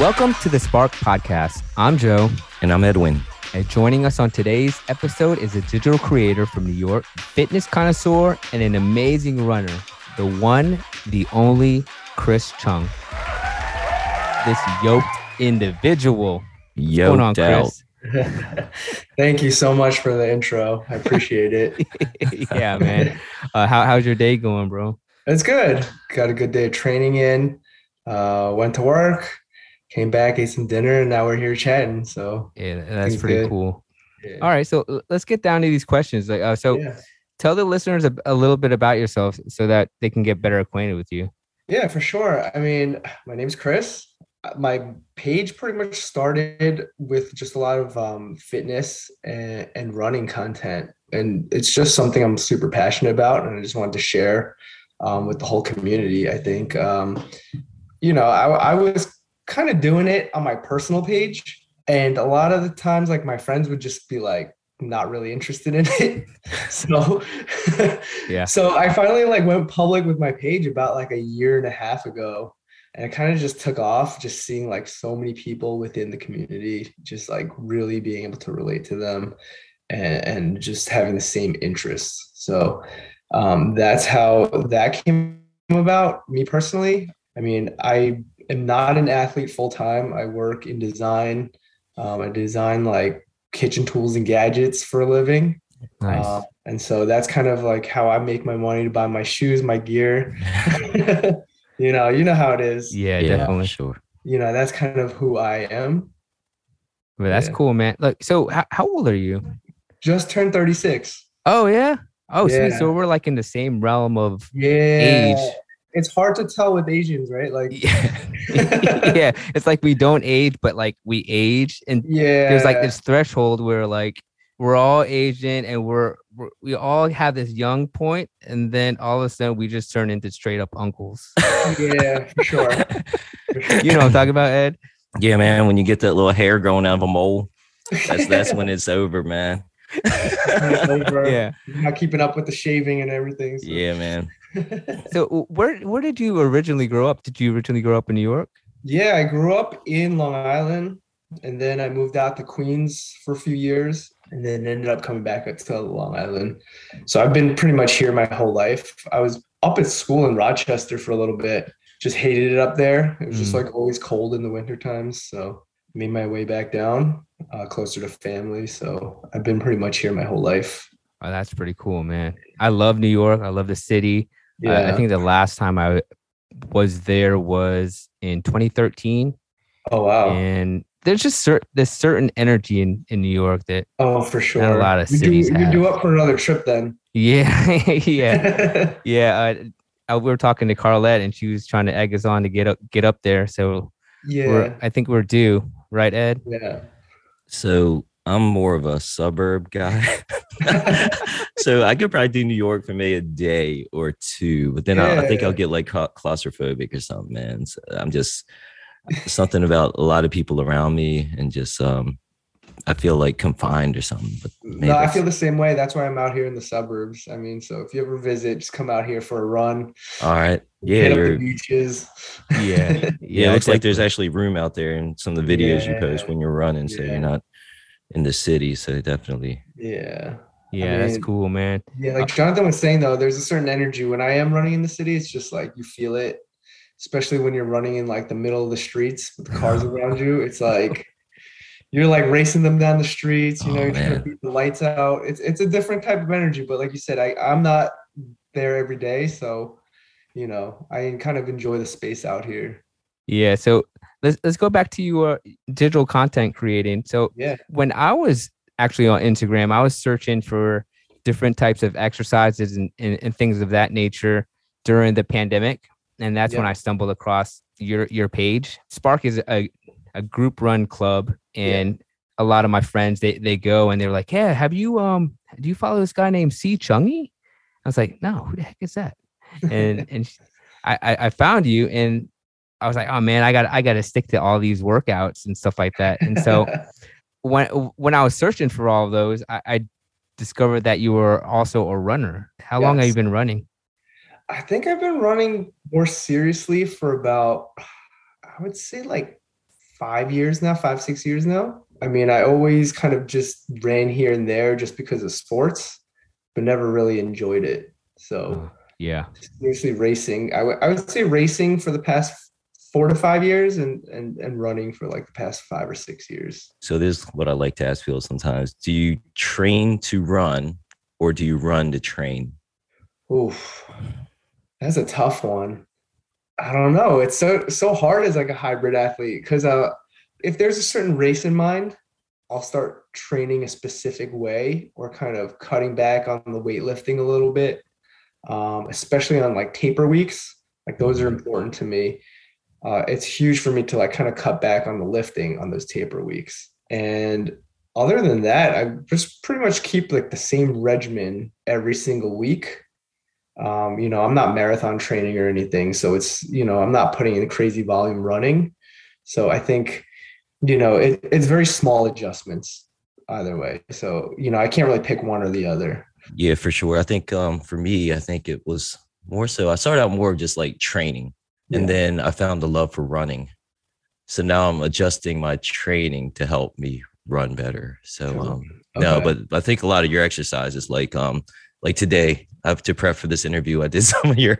Welcome to the Spark Podcast. I'm Joe. And I'm Edwin. And joining us on today's episode is a digital creator from New York, fitness connoisseur, and an amazing runner, the one, the only Chris Chung. This yoked individual. Yoked on, out. Thank you so much for the intro. I appreciate it. yeah, man. Uh, how, how's your day going, bro? It's good. Got a good day of training in. Uh, went to work, came back, ate some dinner, and now we're here chatting. So yeah, that's pretty good. cool. Yeah. All right, so let's get down to these questions. Like, uh, so yeah. tell the listeners a, a, little bit about yourself so that they can get better acquainted with you. Yeah, for sure. I mean, my name's Chris. My page pretty much started with just a lot of um, fitness and, and running content, and it's just something I'm super passionate about, and I just wanted to share um, with the whole community. I think, um, you know, I, I was kind of doing it on my personal page. And a lot of the times, like my friends would just be like, not really interested in it. so yeah. So I finally like went public with my page about like a year and a half ago. And it kind of just took off, just seeing like so many people within the community, just like really being able to relate to them and, and just having the same interests. So um, that's how that came about. Me personally, I mean, I am not an athlete full time. I work in design. Um, I design like kitchen tools and gadgets for a living. Nice. Uh, and so that's kind of like how I make my money to buy my shoes, my gear. you know, you know how it is. Yeah, yeah definitely. Sure. You know, that's kind of who I am. But that's yeah. cool, man. Look, so how, how old are you? Just turned 36. Oh, yeah. Oh, yeah. sweet. So we're like in the same realm of yeah. age it's hard to tell with Asians, right? Like, yeah. yeah, it's like we don't age, but like we age, and yeah, there's like this threshold where like we're all Asian and we're, we're we all have this young point, and then all of a sudden we just turn into straight up uncles. yeah, for sure. for sure. You know what I'm talking about, Ed? Yeah, man. When you get that little hair growing out of a mole, that's that's when it's over, man. yeah, not keeping up with the shaving and everything. So. Yeah, man so where where did you originally grow up? Did you originally grow up in New York? Yeah, I grew up in Long Island, and then I moved out to Queens for a few years, and then ended up coming back up to Long Island. So I've been pretty much here my whole life. I was up at school in Rochester for a little bit. Just hated it up there. It was mm. just like always cold in the winter times. So made my way back down, uh, closer to family. So I've been pretty much here my whole life. Oh, that's pretty cool, man. I love New York. I love the city. Yeah. Uh, I think the last time I was there was in 2013. Oh wow! And there's just certain there's certain energy in in New York that oh for sure a lot of cities you do, you do up for another trip then. Yeah, yeah, yeah. Uh, we were talking to Carlette, and she was trying to egg us on to get up get up there. So yeah, I think we're due, right, Ed? Yeah. So I'm more of a suburb guy. so I could probably do New York for maybe a day or two, but then yeah. I, I, think I'll get like claustrophobic or something, man. So I'm just something about a lot of people around me and just um I feel like confined or something. But no, I feel the same way. That's why I'm out here in the suburbs. I mean, so if you ever visit, just come out here for a run. All right. Yeah. Hit the beaches. Yeah. Yeah. yeah it looks like there's actually room out there in some of the videos yeah. you post when you're running. So yeah. you're not in the city. So definitely. Yeah. Yeah, I mean, that's cool, man. Yeah, uh, like Jonathan was saying though, there's a certain energy when I am running in the city. It's just like you feel it, especially when you're running in like the middle of the streets with the cars around you. It's like you're like racing them down the streets. You oh, know, oh, you're trying to beat the lights out. It's it's a different type of energy. But like you said, I I'm not there every day, so you know I kind of enjoy the space out here. Yeah. So let's let's go back to your digital content creating. So yeah, when I was actually on Instagram, I was searching for different types of exercises and, and, and things of that nature during the pandemic, and that's yeah. when I stumbled across your your page. Spark is a a group run club, and yeah. a lot of my friends they they go and they're like, "Yeah, have you um do you follow this guy named C Chungy?" I was like, "No, who the heck is that?" And and I I found you and I was like, oh man, I got I got to stick to all these workouts and stuff like that. And so when when I was searching for all of those, I, I discovered that you were also a runner. How yes. long have you been running? I think I've been running more seriously for about I would say like five years now, five, six years now. I mean, I always kind of just ran here and there just because of sports, but never really enjoyed it. So, yeah, usually racing. I, w- I would say racing for the past four to five years and, and, and running for like the past five or six years. So, this is what I like to ask people sometimes Do you train to run or do you run to train? Oof, that's a tough one. I don't know. It's so so hard as like a hybrid athlete because uh, if there's a certain race in mind, I'll start training a specific way or kind of cutting back on the weightlifting a little bit, um, especially on like taper weeks. Like those are important to me. Uh, it's huge for me to like kind of cut back on the lifting on those taper weeks. And other than that, I just pretty much keep like the same regimen every single week um, you know, I'm not marathon training or anything, so it's you know I'm not putting in crazy volume running. So I think you know it, it's very small adjustments either way. So you know I can't really pick one or the other. Yeah, for sure. I think um, for me, I think it was more so. I started out more of just like training, yeah. and then I found the love for running. So now I'm adjusting my training to help me run better. So um, okay. no, but I think a lot of your exercises, like um, like today, I have to prep for this interview. I did some of your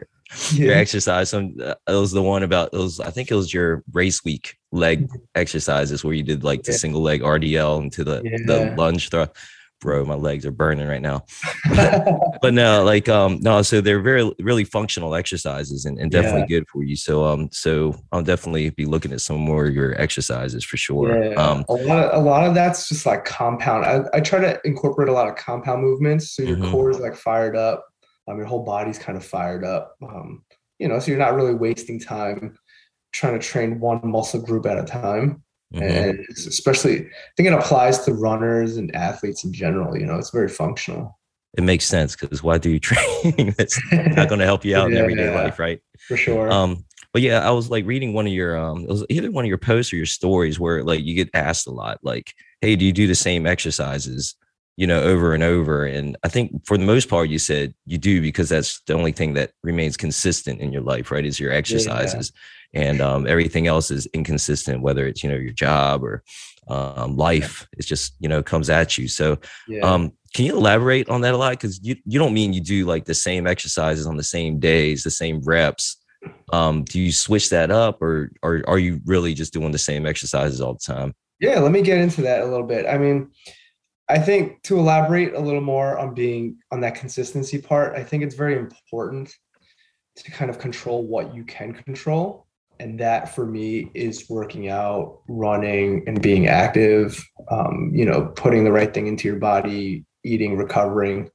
yeah. your exercise. Some uh, it was the one about it was I think it was your race week leg mm-hmm. exercises where you did like the yeah. single leg RDL into the yeah. the lunge throw bro, my legs are burning right now. but, no, like um no, so they're very really functional exercises and, and definitely yeah. good for you. So um so I'll definitely be looking at some more of your exercises for sure. Yeah. Um a lot of, a lot of that's just like compound. I, I try to incorporate a lot of compound movements so your mm-hmm. core is like fired up. Um your whole body's kind of fired up. Um, you know, so you're not really wasting time trying to train one muscle group at a time. Mm-hmm. And especially, I think it applies to runners and athletes in general. You know, it's very functional. It makes sense because why do you train? That's not going to help you out yeah, in everyday yeah, life, right? For sure. Um, but yeah, I was like reading one of your um, it was either one of your posts or your stories where like you get asked a lot, like, "Hey, do you do the same exercises?" you know, over and over. And I think for the most part, you said you do because that's the only thing that remains consistent in your life, right? Is your exercises. Yeah and um, everything else is inconsistent whether it's you know your job or um, life it's just you know comes at you. So yeah. um, can you elaborate on that a lot? Because you, you don't mean you do like the same exercises on the same days the same reps. Um, do you switch that up or, or are you really just doing the same exercises all the time? Yeah let me get into that a little bit. I mean i think to elaborate a little more on being on that consistency part i think it's very important to kind of control what you can control and that for me is working out running and being active um, you know putting the right thing into your body eating recovering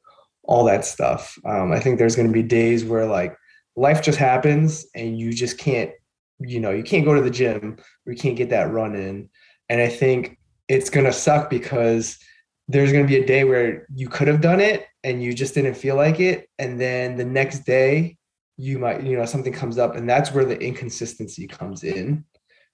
all that stuff. Um, i think there's going to be days where like life just happens and you just can't you know you can't go to the gym or you can't get that run in. And i think it's going to suck because there's going to be a day where you could have done it and you just didn't feel like it. And then the next day you might you know something comes up and that's where the inconsistency comes in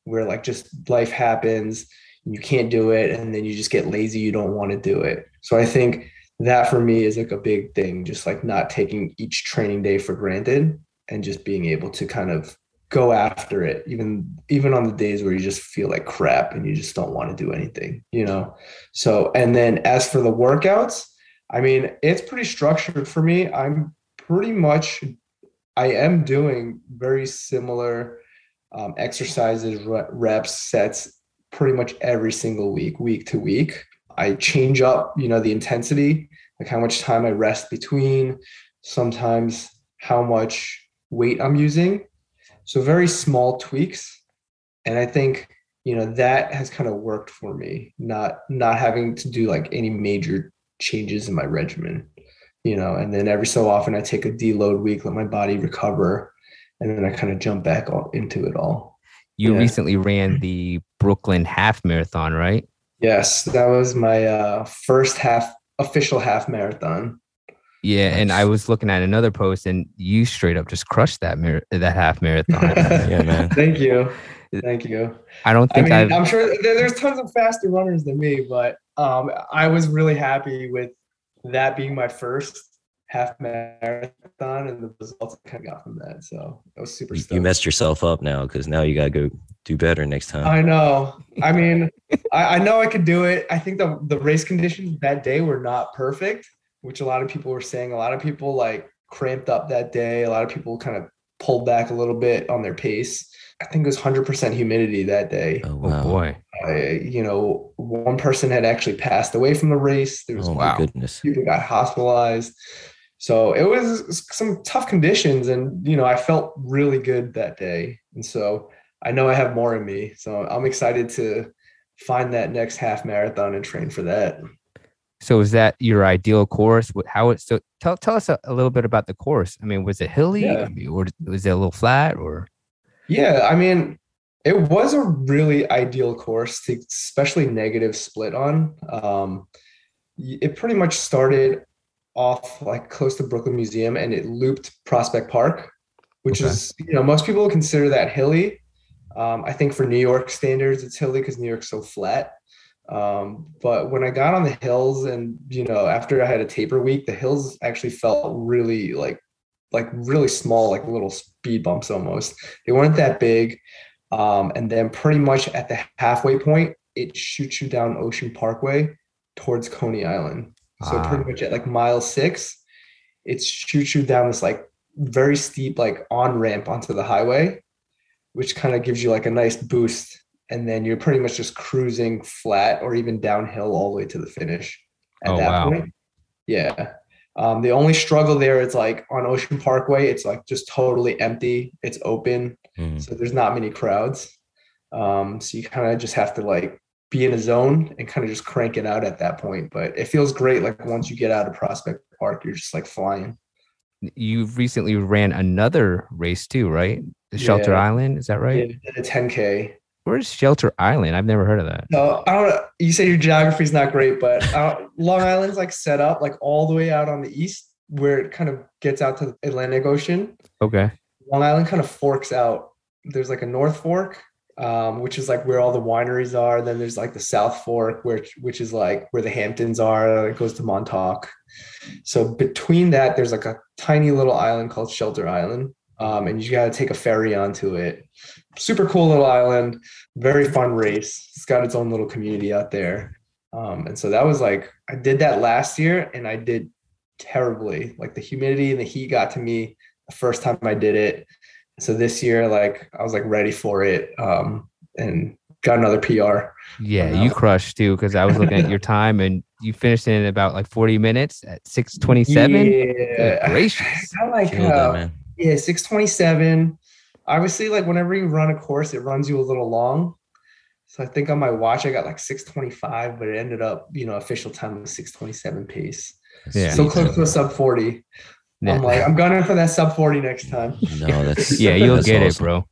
where like just life happens you can't do it and then you just get lazy you don't want to do it. So i think that for me is like a big thing just like not taking each training day for granted and just being able to kind of go after it even even on the days where you just feel like crap and you just don't want to do anything you know? So and then as for the workouts i mean it's pretty structured for me. I'm pretty much I am doing very similar um, exercises, reps, sets pretty much every single week, week to week. I change up, you know, the intensity, like how much time I rest between, sometimes how much weight I'm using. So very small tweaks. And I think, you know, that has kind of worked for me, not not having to do like any major changes in my regimen you know, and then every so often I take a deload week, let my body recover, and then I kind of jump back into it all. You yeah. recently ran the Brooklyn half marathon, right? Yes, that was my uh, first half official half marathon. Yeah, and I was looking at another post, and you straight up just crushed that mar- that half marathon. yeah, man. Thank you, thank you. I don't think I mean, i am sure there's tons of faster runners than me, but um, I was really happy with that being my first half marathon and the results I kind of got from that. So I was super. You messed yourself up now because now you gotta go do better next time. I know. I mean, I, I, know I could do it. I think the the race conditions that day were not perfect, which a lot of people were saying. A lot of people like cramped up that day. A lot of people kind of pulled back a little bit on their pace. I think it was 100% humidity that day. Oh, oh wow. oh boy. I, you know, one person had actually passed away from the race. There was oh my goodness. People got hospitalized. So it was some tough conditions, and you know, I felt really good that day. And so I know I have more in me. So I'm excited to find that next half marathon and train for that. So is that your ideal course? How it so tell tell us a, a little bit about the course. I mean, was it hilly yeah. or was it a little flat or? Yeah, I mean, it was a really ideal course to especially negative split on. Um, it pretty much started off like close to Brooklyn Museum and it looped Prospect Park, which okay. is, you know, most people consider that hilly. Um, I think for New York standards, it's hilly because New York's so flat. Um, but when I got on the hills and, you know, after I had a taper week, the hills actually felt really like, like really small, like little speed bumps almost. They weren't that big. Um, and then pretty much at the halfway point, it shoots you down Ocean Parkway towards Coney Island. So ah. pretty much at like mile six, it shoots you down this like very steep like on ramp onto the highway, which kind of gives you like a nice boost. And then you're pretty much just cruising flat or even downhill all the way to the finish at oh, that wow. point. Yeah. Um, the only struggle there is like on Ocean Parkway, it's like just totally empty. It's open. Mm. So there's not many crowds. Um, so you kind of just have to like be in a zone and kind of just crank it out at that point. But it feels great. Like once you get out of Prospect Park, you're just like flying. You recently ran another race too, right? Shelter yeah. Island, is that right? Yeah, a 10K. Where's Shelter Island? I've never heard of that. No, I don't know. You say your geography is not great, but uh, Long Island's like set up like all the way out on the east where it kind of gets out to the Atlantic Ocean. Okay. Long Island kind of forks out. There's like a North Fork um, which is like where all the wineries are. Then there's like the South Fork, which which is like where the Hamptons are. It goes to Montauk. So between that, there's like a tiny little island called Shelter Island, um, and you got to take a ferry onto it. Super cool little island, very fun race. It's got its own little community out there. Um, and so that was like I did that last year, and I did terribly. Like the humidity and the heat got to me the first time I did it so this year like i was like ready for it um and got another pr yeah you crushed too because i was looking at your time and you finished in about like 40 minutes at 627 yeah gracious I like uh, yeah 627 obviously like whenever you run a course it runs you a little long so i think on my watch i got like 625 but it ended up you know official time was 627 pace yeah so close to a sub 40 I'm like, I'm gunning for that sub 40 next time. No, that's yeah, you'll get awesome. it, bro.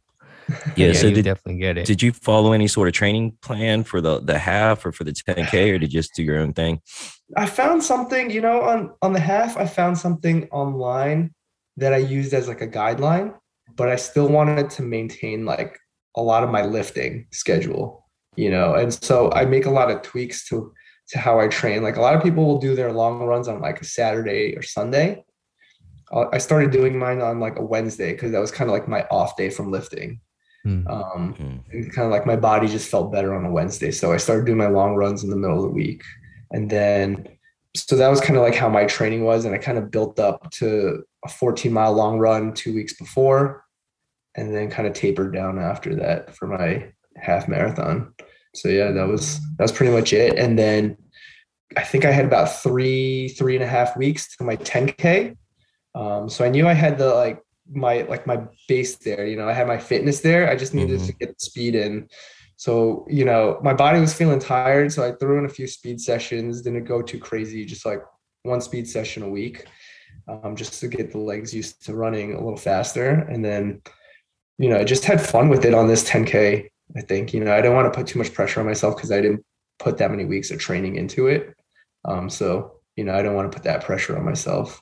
Yeah, yeah so you did, definitely get it. Did you follow any sort of training plan for the the half or for the 10k, or did you just do your own thing? I found something, you know, on on the half. I found something online that I used as like a guideline, but I still wanted to maintain like a lot of my lifting schedule, you know, and so I make a lot of tweaks to to how I train. Like a lot of people will do their long runs on like a Saturday or Sunday, I started doing mine on like a Wednesday because that was kind of like my off day from lifting. Mm. Um, and kind of like my body just felt better on a Wednesday. So I started doing my long runs in the middle of the week. And then, so that was kind of like how my training was. And I kind of built up to a 14 mile long run two weeks before, and then kind of tapered down after that for my half marathon. So yeah, that was, that was pretty much it. And then I think I had about three, three and a half weeks to my 10K um, so I knew I had the like my like my base there. You know, I had my fitness there. I just needed mm-hmm. to get the speed in. So you know, my body was feeling tired, so I threw in a few speed sessions. Didn't go too crazy, just like one speed session a week, um, just to get the legs used to running a little faster. And then, you know, I just had fun with it on this 10k. I think you know I didn't want to put too much pressure on myself because I didn't put that many weeks of training into it. Um, so you know, I don't want to put that pressure on myself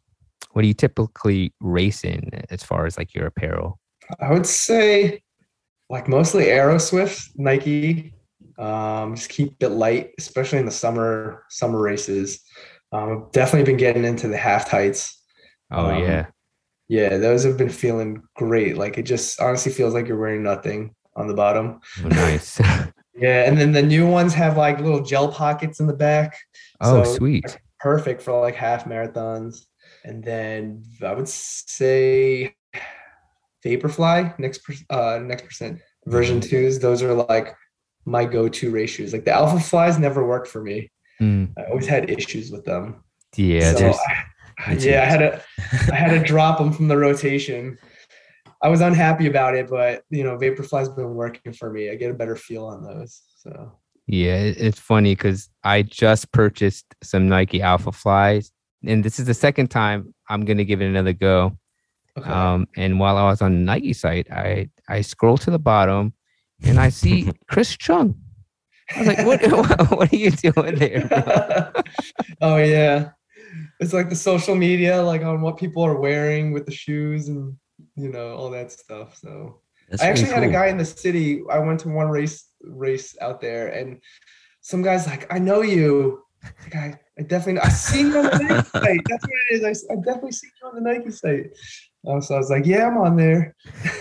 what do you typically race in as far as like your apparel? I would say like mostly Aeroswift, Nike. Um, just keep it light, especially in the summer summer races. Um, definitely been getting into the half tights. Oh um, yeah. Yeah, those have been feeling great. Like it just honestly feels like you're wearing nothing on the bottom. Oh, nice. yeah, and then the new ones have like little gel pockets in the back. Oh, so sweet. Perfect for like half marathons. And then I would say Vaporfly next uh next percent version mm-hmm. twos. Those are like my go-to shoes. Like the Alpha Flies never worked for me. Mm. I always had issues with them. Yeah, so I, yeah, I had to I had to drop them from the rotation. I was unhappy about it, but you know, Vaporfly's been working for me. I get a better feel on those. So yeah, it's funny because I just purchased some Nike Alpha Flies, and this is the second time I'm gonna give it another go. Okay. Um, and while I was on Nike site, I I scroll to the bottom and I see Chris Chung. I was like, what, what are you doing there? oh yeah. It's like the social media, like on what people are wearing with the shoes and you know, all that stuff. So That's I actually cool. had a guy in the city. I went to one race race out there and some guy's like, I know you. Like, I, I definitely I seen you on the Nike site. That's what it is. I, I definitely seen you on the Nike site. Um, so I was like, yeah, I'm on there.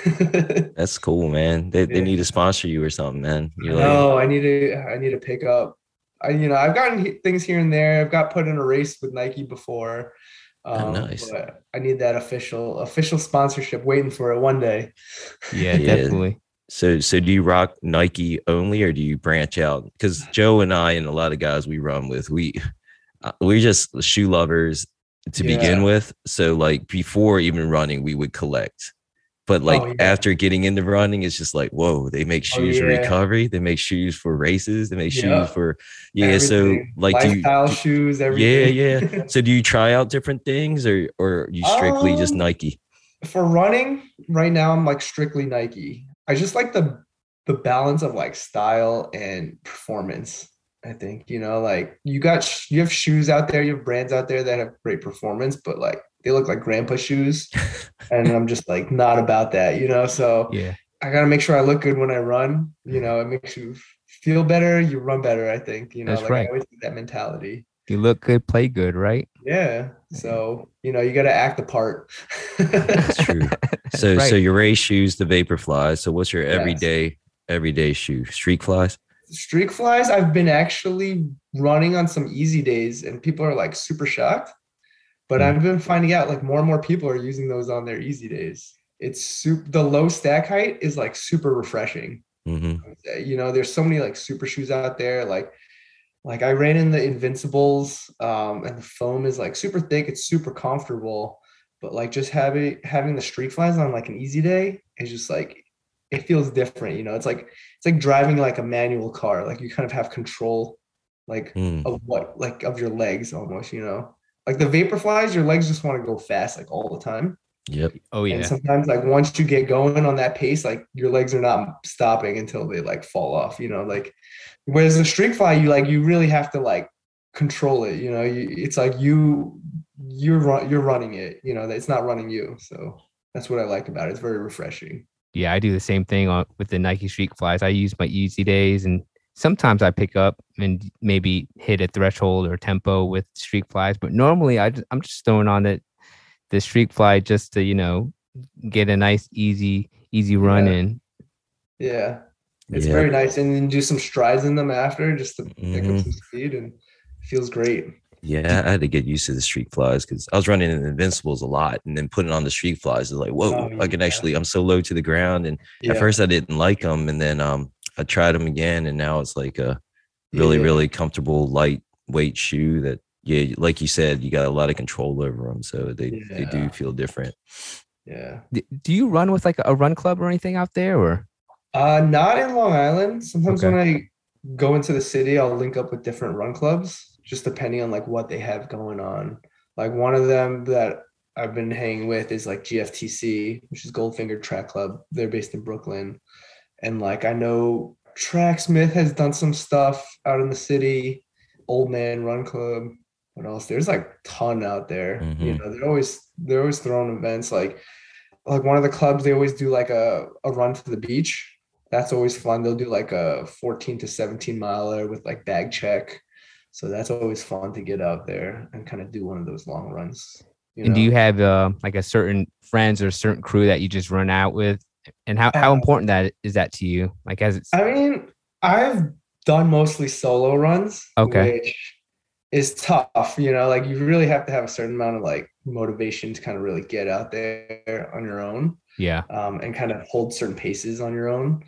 That's cool, man. They, yeah. they need to sponsor you or something, man. You're no, like, I need to I need to pick up. I you know I've gotten things here and there. I've got put in a race with Nike before. Oh, um, oh, nice. I need that official official sponsorship. Waiting for it one day. Yeah, yeah, definitely. So so do you rock Nike only, or do you branch out? Because Joe and I and a lot of guys we run with, we uh, we're just shoe lovers to yeah. begin with. So like before even running, we would collect. But like oh, yeah. after getting into running, it's just like, whoa, they make oh, shoes oh, yeah. for recovery. They make shoes for races. They make shoes for yeah. Everything. So like lifestyle do you, shoes, everything. Yeah, yeah. so do you try out different things or or you strictly um, just Nike? For running, right now I'm like strictly Nike. I just like the the balance of like style and performance. I think you know, like you got you have shoes out there, you have brands out there that have great performance, but like they look like grandpa shoes, and I'm just like not about that, you know. So yeah, I gotta make sure I look good when I run. You know, it makes you feel better. You run better. I think you know, That's like right. I always that mentality. You look good, play good, right? Yeah. So you know, you got to act the part. That's true. So right. so your race shoes, the vapor flies. So what's your everyday yes. everyday shoe? Streak flies streak flies i've been actually running on some easy days and people are like super shocked but mm-hmm. i've been finding out like more and more people are using those on their easy days it's super the low stack height is like super refreshing mm-hmm. you know there's so many like super shoes out there like like i ran in the invincibles um and the foam is like super thick it's super comfortable but like just having having the streak flies on like an easy day is just like it feels different you know? It's like it's like driving like a manual car like you kind of have control like mm. of what like of your legs almost you know? Like the vapor flies your legs just want to go fast like all the time. Yep. Oh yeah. and sometimes like once you get going on that pace like your legs are not stopping until they like fall off you know? Like whereas the streak fly you like you really have to like control it you know? You, it's like you you're you're running it you know? It's not running you so that's what i like about it. It's very refreshing yeah, I do the same thing on, with the Nike Streak Flies. I use my easy days, and sometimes I pick up and maybe hit a threshold or tempo with Streak Flies. But normally, I just, I'm just throwing on it the Streak Fly just to you know get a nice easy easy run yeah. in. Yeah, it's yeah. very nice, and then do some strides in them after just to mm-hmm. pick up mm-hmm. some speed, and it feels great. Yeah, I had to get used to the streak flies because I was running in Invincibles a lot, and then putting on the streak flies is like, whoa, oh, yeah. I can actually. I'm so low to the ground, and yeah. at first I didn't like them, and then um I tried them again, and now it's like a really yeah. really comfortable lightweight shoe that yeah, like you said, you got a lot of control over them, so they they do feel different. Yeah. Do you run with like a run club or anything out there, or? Uh, not in Long Island. Sometimes okay. when I go into the city, I'll link up with different run clubs just depending on like what they have going on. Like one of them that I've been hanging with is like GFTC, which is Goldfinger Track Club. They're based in Brooklyn. And like I know Tracksmith has done some stuff out in the city, Old Man Run Club. What else? There's like ton out there. Mm-hmm. You know, they're always they're always throwing events like like one of the clubs they always do like a, a run to the beach. That's always fun. They'll do like a 14 to 17 miler with like bag check so that's always fun to get out there and kind of do one of those long runs. You and know? do you have uh, like a certain friends or a certain crew that you just run out with? And how, how uh, important that is that to you? Like as it's I mean, I've done mostly solo runs. Okay. Which is tough, you know, like you really have to have a certain amount of like motivation to kind of really get out there on your own. Yeah. Um, and kind of hold certain paces on your own.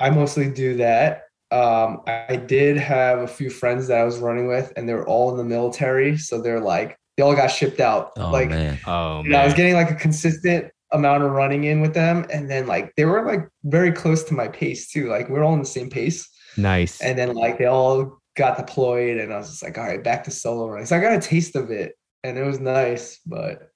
I mostly do that. Um, I did have a few friends that I was running with, and they were all in the military. So they're like, they all got shipped out. Oh, like, man. Oh, man. I was getting like a consistent amount of running in with them. And then like they were like very close to my pace too. Like we are all in the same pace. Nice. And then like they all got deployed, and I was just like, all right, back to solo running. So I got a taste of it, and it was nice. But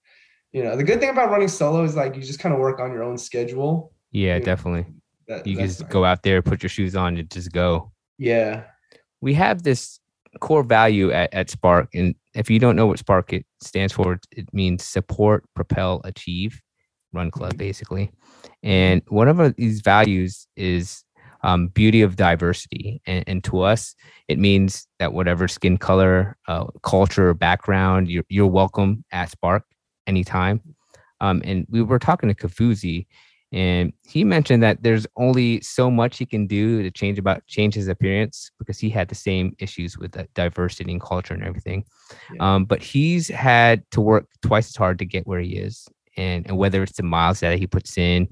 you know, the good thing about running solo is like you just kind of work on your own schedule. Yeah, definitely. That, you just go out there, put your shoes on, and just go. Yeah. We have this core value at, at Spark. And if you don't know what Spark it stands for, it means support, propel, achieve, run club, mm-hmm. basically. And one of these values is um, beauty of diversity. And, and, to us, it means that whatever skin color, uh, culture, background, you're, you're welcome at Spark anytime. Um, and we were talking to Kafuzi, and he mentioned that there's only so much he can do to change about change his appearance because he had the same issues with the diversity and culture and everything. Yeah. Um, but he's had to work twice as hard to get where he is, and and whether it's the miles that he puts in,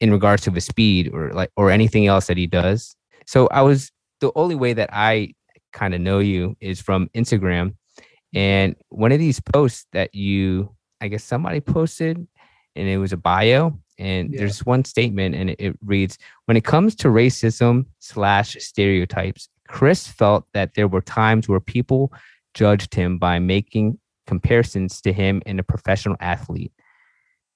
in regards to his speed or like or anything else that he does. So I was the only way that I kind of know you is from Instagram. And one of these posts that you, I guess somebody posted, and it was a bio. And yeah. there's one statement, and it, it reads When it comes to racism slash stereotypes, Chris felt that there were times where people judged him by making comparisons to him in a professional athlete,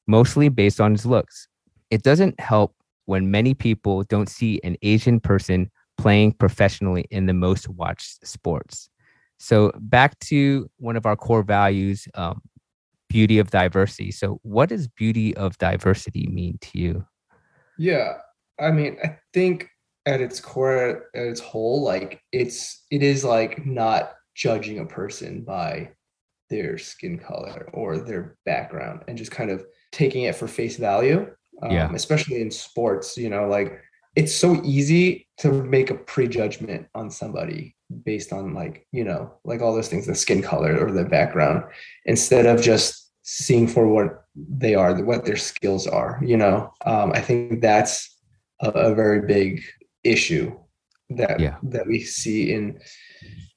mostly based on his looks. It doesn't help when many people don't see an Asian person playing professionally in the most watched sports. So, back to one of our core values um, beauty of diversity. So, what does beauty of diversity mean to you? Yeah. I mean, I think at its core, at its whole, like it's, it is like not judging a person by their skin color or their background and just kind of taking it for face value um, yeah. especially in sports you know like it's so easy to make a prejudgment on somebody based on like you know like all those things the skin color or the background instead of just seeing for what they are what their skills are you know um, i think that's a, a, very big issue that yeah. that we see in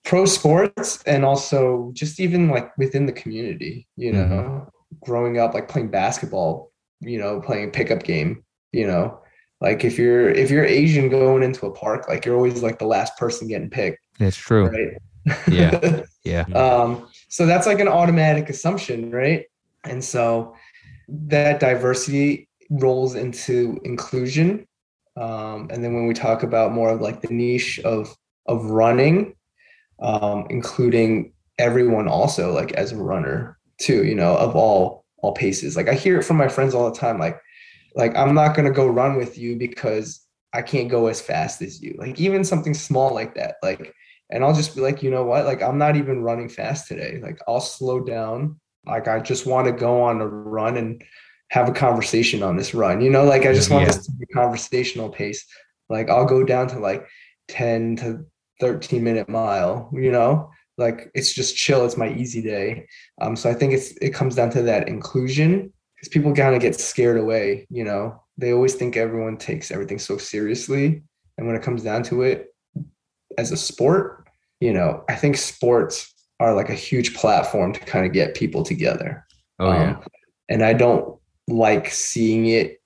pro sports and also just even like within the community you know mm-hmm. growing up like playing basketball you know, playing a pickup game, you know. Like if you're if you're Asian going into a park, like you're always like the last person getting picked. That's true. Right. Yeah. yeah. um, so that's like an automatic assumption, right? And so that diversity rolls into inclusion. Um, and then when we talk about more of like the niche of of running, um, including everyone also like as a runner too, you know, of all all paces. Like I hear it from my friends all the time. Like, like I'm not gonna go run with you because I can't go as fast as you. Like even something small like that. Like, and I'll just be like, you know what? Like I'm not even running fast today. Like I'll slow down. Like I just want to go on a run and have a conversation on this run. You know, like I just want yeah. this to be conversational pace. Like I'll go down to like 10 to 13 minute mile, you know, like it's just chill it's my easy day um, so i think it's it comes down to that inclusion because people kind of get scared away you know they always think everyone takes everything so seriously and when it comes down to it as a sport you know i think sports are like a huge platform to kind of get people together oh yeah um, and i don't like seeing it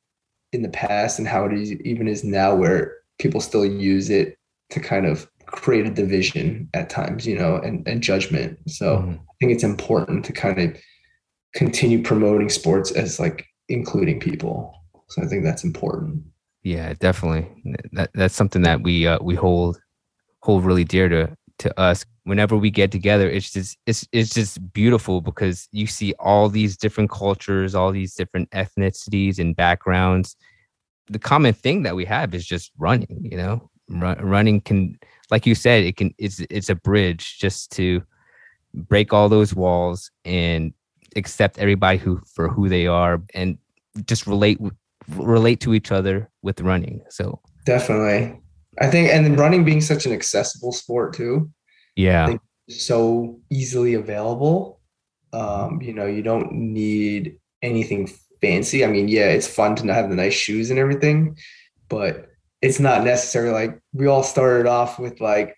in the past and how it is, even is now where people still use it to kind of create a division at times, you know, and, and judgment. So mm-hmm. I think it's important to kind of continue promoting sports as like including people. So I think that's important. Yeah, definitely. That that's something that we uh, we hold hold really dear to to us. Whenever we get together, it's just it's it's just beautiful because you see all these different cultures, all these different ethnicities and backgrounds. The common thing that we have is just running. You know, Run, running can like you said, it can it's it's a bridge just to break all those walls and accept everybody who for who they are and just relate relate to each other with running. So definitely, I think, and running being such an accessible sport too. Yeah, so easily available. Um, you know, you don't need anything fancy. I mean, yeah, it's fun to not have the nice shoes and everything, but it's not necessary. Like we all started off with like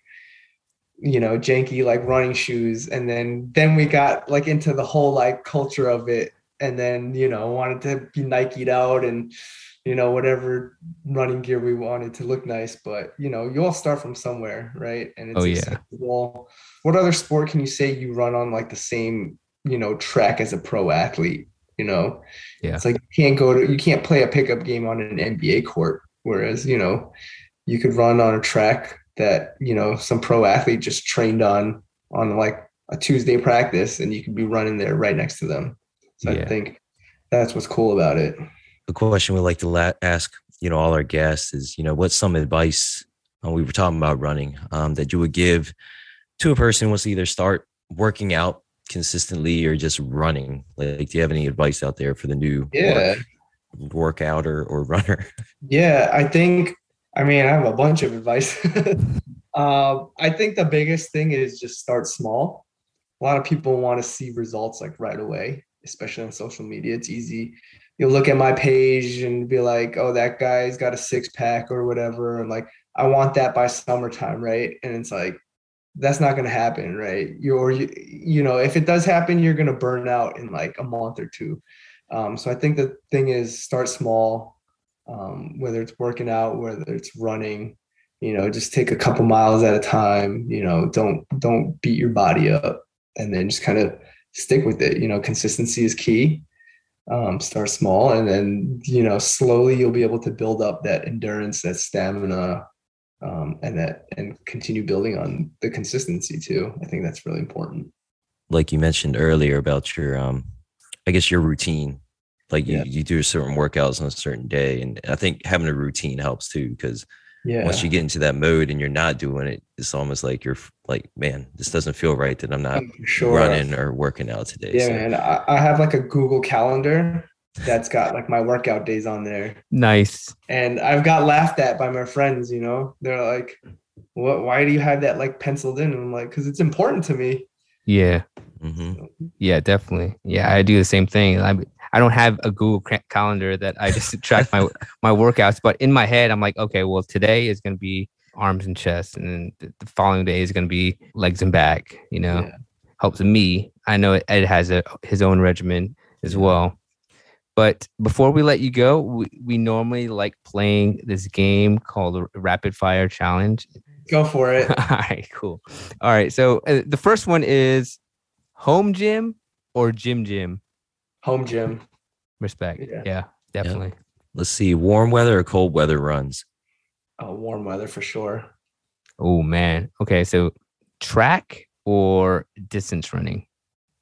you know janky like running shoes and then then we got like into the whole like culture of it and then you know wanted to be nike'd out and you know whatever running gear we wanted to look nice but you know you all start from somewhere right and it's oh yeah well what other sport can you say you run on like the same you know track as a pro athlete you know yeah it's like you can't go to you can't play a pickup game on an nba court whereas you know you could run on a track that you know some pro athlete just trained on on like a Tuesday practice, and you could be running there right next to them. So yeah. I think that's what's cool about it. The question we like to la- ask, you know, all our guests is, you know, what's some advice? Uh, we were talking about running um, that you would give to a person who wants to either start working out consistently or just running. Like, do you have any advice out there for the new yeah. work, workout or, or runner? Yeah, I think I mean, I have a bunch of advice. uh, I think the biggest thing is just start small. A lot of people want to see results like right away, especially on social media. It's easy. You'll look at my page and be like, oh, that guy's got a six pack or whatever. And like, I want that by summertime, right? And it's like, that's not going to happen, right? You're, you, you know, if it does happen, you're going to burn out in like a month or two. Um, so I think the thing is start small, um, whether it's working out, whether it's running, you know, just take a couple miles at a time, you know, don't, don't beat your body up and then just kind of stick with it. You know, consistency is key. Um, start small and then, you know, slowly you'll be able to build up that endurance, that stamina, um, and that, and continue building on the consistency too. I think that's really important. Like you mentioned earlier about your, um, I guess your routine like you, yeah. you do certain workouts on a certain day. And I think having a routine helps too, because yeah. once you get into that mode and you're not doing it, it's almost like you're like, man, this doesn't feel right that I'm not sure. running or working out today. Yeah, so. man. I, I have like a Google calendar that's got like my workout days on there. Nice. And I've got laughed at by my friends, you know, they're like, what, why do you have that like penciled in? And I'm like, cause it's important to me. Yeah. Mm-hmm. Yeah, definitely. Yeah, I do the same thing. I I don't have a Google calendar that I just track my my workouts, but in my head, I'm like, okay, well, today is going to be arms and chest, and then the following day is going to be legs and back. You know, yeah. helps me. I know Ed has a his own regimen as well. But before we let you go, we, we normally like playing this game called Rapid Fire Challenge. Go for it. All right, cool. All right, so uh, the first one is home gym or gym gym home gym. Respect. Yeah, yeah definitely. Yeah. Let's see, warm weather or cold weather runs? Oh, warm weather for sure. Oh man. Okay, so track or distance running?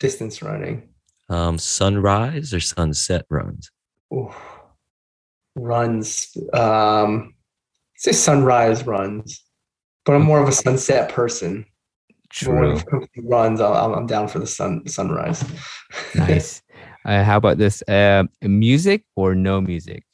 Distance running. Um, sunrise or sunset runs? Ooh. Runs. Um, say sunrise runs, but I'm more of a sunset person. True. When it comes to runs, I'm, I'm down for the sun sunrise. nice. Uh, how about this? Uh, music or no music?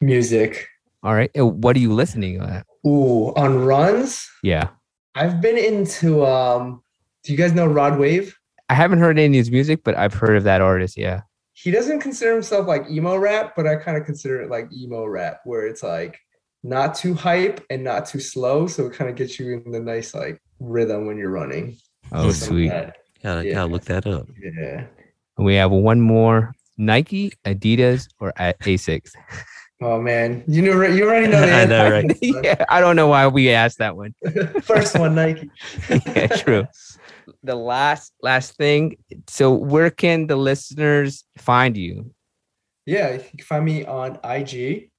Music. All right. What are you listening at? Ooh, on runs? Yeah. I've been into um do you guys know Rod Wave? I haven't heard any of his music, but I've heard of that artist, yeah. He doesn't consider himself like emo rap, but I kind of consider it like emo rap where it's like not too hype and not too slow, so it kind of gets you in the nice like rhythm when you're running. Oh, sweet. Gotta, yeah. gotta look that up. Yeah. We have one more Nike, Adidas, or Asics. Oh man, you know you already know the I know, right? yeah, I don't know why we asked that one. First one, Nike. yeah, true. The last last thing. So, where can the listeners find you? Yeah, you can find me on IG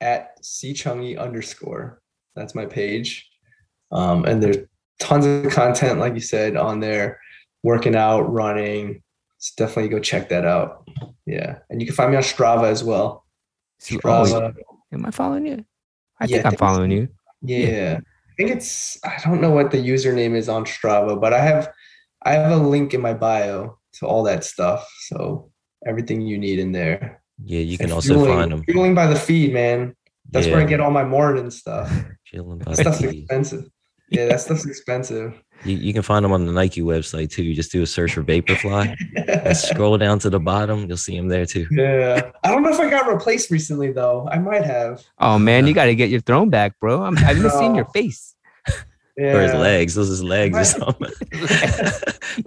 at cchungy underscore. That's my page, um, and there's tons of content, like you said, on there. Working out, running, so definitely go check that out. Yeah, and you can find me on Strava as well. Strava. Oh, uh, am I following you? I yeah, think I'm following you. Yeah. yeah, I think it's. I don't know what the username is on Strava, but I have, I have a link in my bio. to all that stuff. So everything you need in there. Yeah, you can and also fueling, find them. Fueling by the feed, man. That's yeah. where I get all my morning stuff. Fueling by stuff's expensive. Yeah, that stuff's expensive. You, you can find them on the Nike website too. You just do a search for Vaporfly and scroll down to the bottom. You'll see them there too. Yeah. I don't know if I got replaced recently though. I might have. Oh man, you got to get your throne back, bro. I'm, I've no. seen your face. Yeah. Or his legs. Those his legs or something.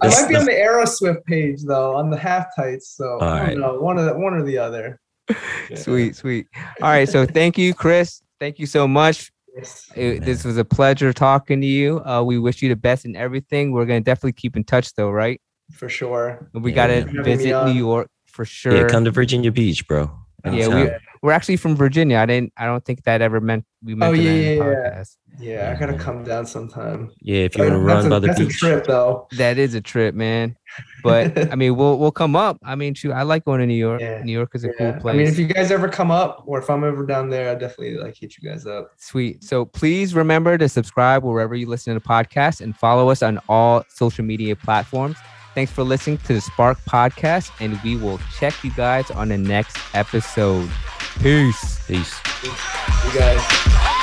I might be on the Aeroswift page though, on the half tights. So All I don't right. know. One of the, one or the other. Yeah. Sweet, sweet. All right. So thank you, Chris. Thank you so much. Yes. It, this was a pleasure talking to you. Uh, we wish you the best in everything. We're gonna definitely keep in touch though, right? For sure. We yeah. gotta visit New York for sure. Yeah, come to Virginia Beach, bro. Yeah, we, we're actually from Virginia. I didn't. I don't think that ever meant we meant. Oh yeah, yeah, yeah. Yeah, I gotta come down sometime. Yeah, if you want to run a, by the that's beach. a trip though. That is a trip, man. But I mean, we'll we'll come up. I mean, shoot, I like going to New York. Yeah. New York is a yeah. cool place. I mean, if you guys ever come up, or if I'm ever down there, I definitely like hit you guys up. Sweet. So please remember to subscribe wherever you listen to podcasts and follow us on all social media platforms. Thanks for listening to the Spark Podcast, and we will check you guys on the next episode. Peace. Peace. Peace. You guys.